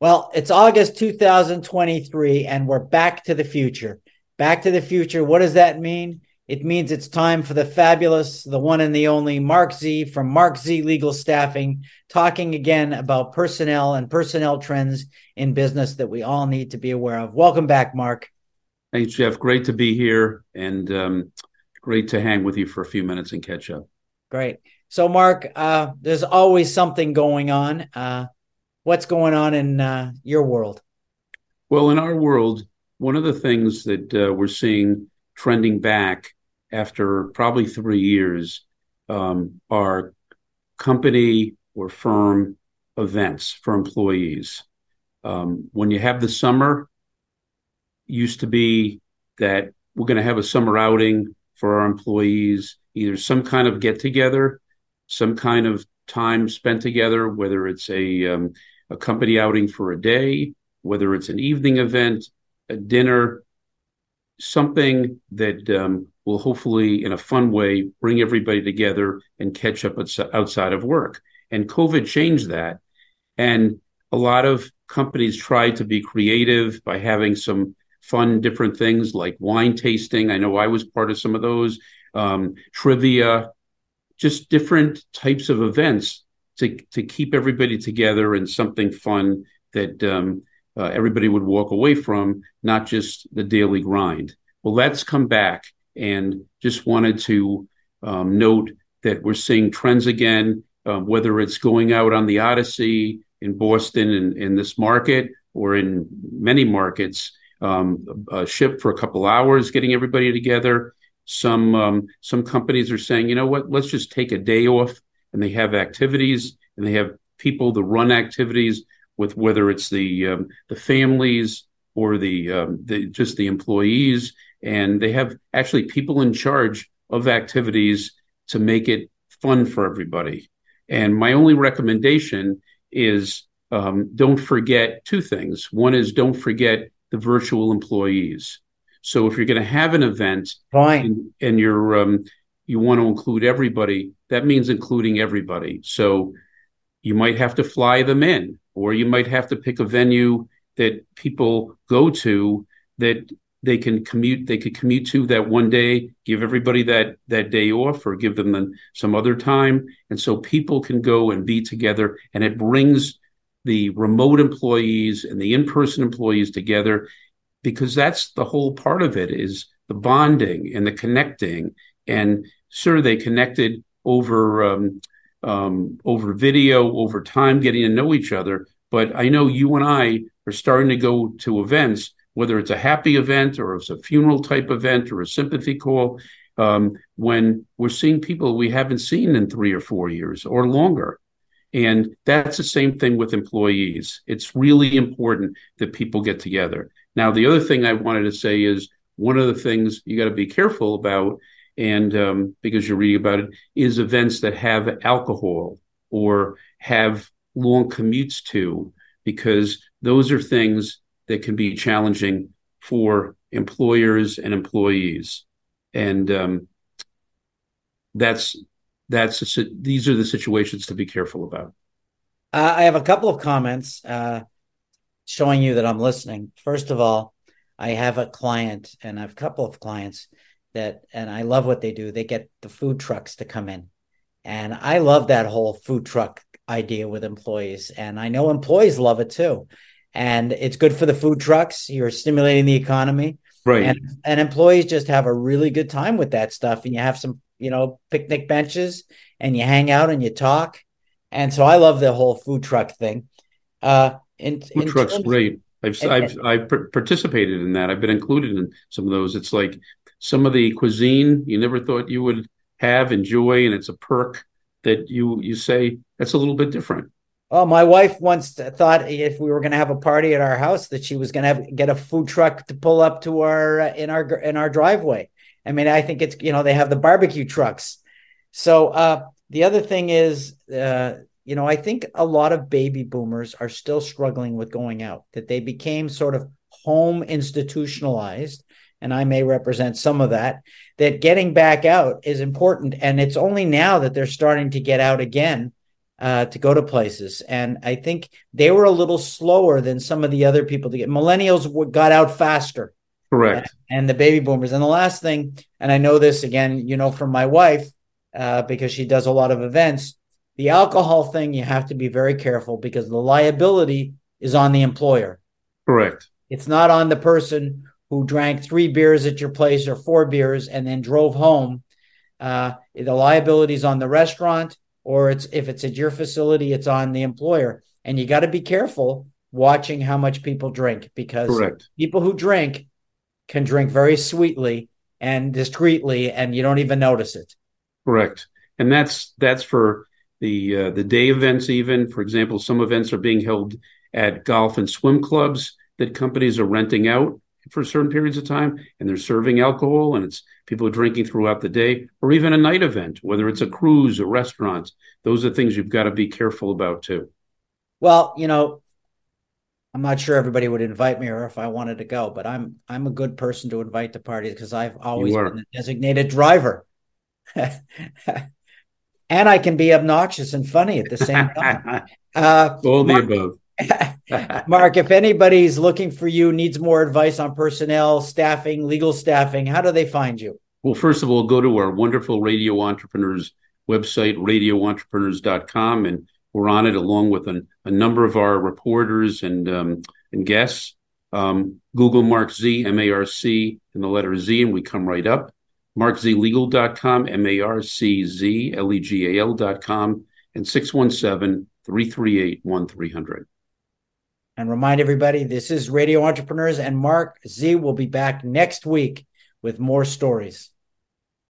Well, it's August 2023, and we're back to the future. Back to the future. What does that mean? It means it's time for the fabulous, the one and the only Marc Z from Marc Z Legal Staffing, talking again about personnel and personnel trends in business that we all need to be aware of. Welcome back, Marc. Thanks, Jeff. Great to be here and um, great to hang with you for a few minutes and catch up. Great. So, Marc, uh, there's always something going on. Uh, what's going on in uh, your world? Well, in our world, one of the things that uh, we're seeing trending back after probably three years um, are company or firm events for employees. Um, when you have the summer, used to be that we're going to have a summer outing for our employees, either some kind of get together, some kind of time spent together, whether it's a um, a company outing for a day, whether it's an evening event, a dinner, something that um, will hopefully, in a fun way, bring everybody together and catch up outside of work. And COVID changed that. And a lot of companies tried to be creative by having some fun, different things like wine tasting. I know I was part of some of those, um, trivia, just different types of events to to keep everybody together and something fun that um, uh, everybody would walk away from, not just the daily grind. Well, that's come back, and just wanted to um, note that we're seeing trends again. Uh, whether it's going out on the Odyssey in Boston in, in this market or in many markets, um, a ship for a couple hours, getting everybody together. Some um, some companies are saying, you know what, let's just take a day off and they have activities and they have people to run activities with whether it's the um, the families or the, um, the just the employees. And they have actually people in charge of activities to make it fun for everybody. And my only recommendation is um, don't forget two things. One is don't forget the virtual employees. So if you're going to have an event and, and, you're um, you want to include everybody that means including everybody. So you might have to fly them in, or you might have to pick a venue that people go to that they can commute they could commute to that one day give everybody that that day off or give them the, some other time and so people can go and be together and it brings the remote employees and the in-person employees together because that's the whole part of it is the bonding and the connecting and sure they connected over um, um, over video, over time, getting to know each other. But I know you and I are starting to go to events, whether it's a happy event or it's a funeral type event or a sympathy call, um, when we're seeing people we haven't seen in three or four years or longer. And that's the same thing with employees. It's really important that people get together. Now, the other thing I wanted to say is one of the things you got to be careful about and um, because you're reading about it, is events that have alcohol or have long commutes to, because those are things that can be challenging for employers and employees, and um, that's that's a, these are the situations to be careful about. Uh, I have a couple of comments uh, showing you that I'm listening. First of all, I have a client, and I have a couple of clients that and I love what they do. They get the food trucks to come in. And I love that whole food truck idea with employees. And I know employees love it too. And it's good for the food trucks. You're stimulating the economy. Right. And, and employees just have a really good time with that stuff. And you have some, you know, picnic benches and you hang out and you talk. And so I love the whole food truck thing. Uh, in, food in trucks, terms, great. I've I've I've participated in that. I've been included in some of those. It's like some of the cuisine you never thought you would have, enjoy, and it's a perk that you you say that's a little bit different. Oh, my wife once thought if we were going to have a party at our house that she was going to get a food truck to pull up to our uh, in our in our driveway. I mean, I think it's you know they have the barbecue trucks. So uh, the other thing is, uh, you know, I think a lot of baby boomers are still struggling with going out. That they became sort of home institutionalized, and I may represent some of that, that getting back out is important. And it's only now that they're starting to get out again uh, to go to places. And I think they were a little slower than some of the other people to get. Millennials got out faster. Correct. And, and the baby boomers. And the last thing, and I know this again, you know, from my wife, uh, because she does a lot of events, the alcohol thing, you have to be very careful because the liability is on the employer. Correct. It's not on the person who drank three beers at your place or four beers and then drove home. Uh, the liability is on the restaurant or it's if it's at your facility, it's on the employer. And you got to be careful watching how much people drink because Correct. people who drink can drink very sweetly and discreetly, and you don't even notice it. Correct. And that's that's for the uh, the day events. Even for example, some events are being held at golf and swim clubs that companies are renting out for certain periods of time and they're serving alcohol and it's people drinking throughout the day or even a night event whether it's a cruise or restaurant. Those are things you've got to be careful about too. Well you know i'm not sure everybody would invite me or if i wanted to go but i'm i'm a good person to invite to parties because i've always been a designated driver. And i can be obnoxious and funny at the same time. Uh, all the above Marc, if anybody's looking for you, needs more advice on personnel, staffing, legal staffing, how do they find you? Well, first of all, go to our wonderful Radio Entrepreneurs website, radioentrepreneurs.com, and we're on it along with an, a number of our reporters and um, and guests. Um, Google Marc Z, M A R C, and the letter Z, and we come right up. MarcZLegal.com, M A R C Z L E G A L.com, and 617 338 1300. And remind everybody this is Radio Entrepreneurs, and Marc Z will be back next week with more stories.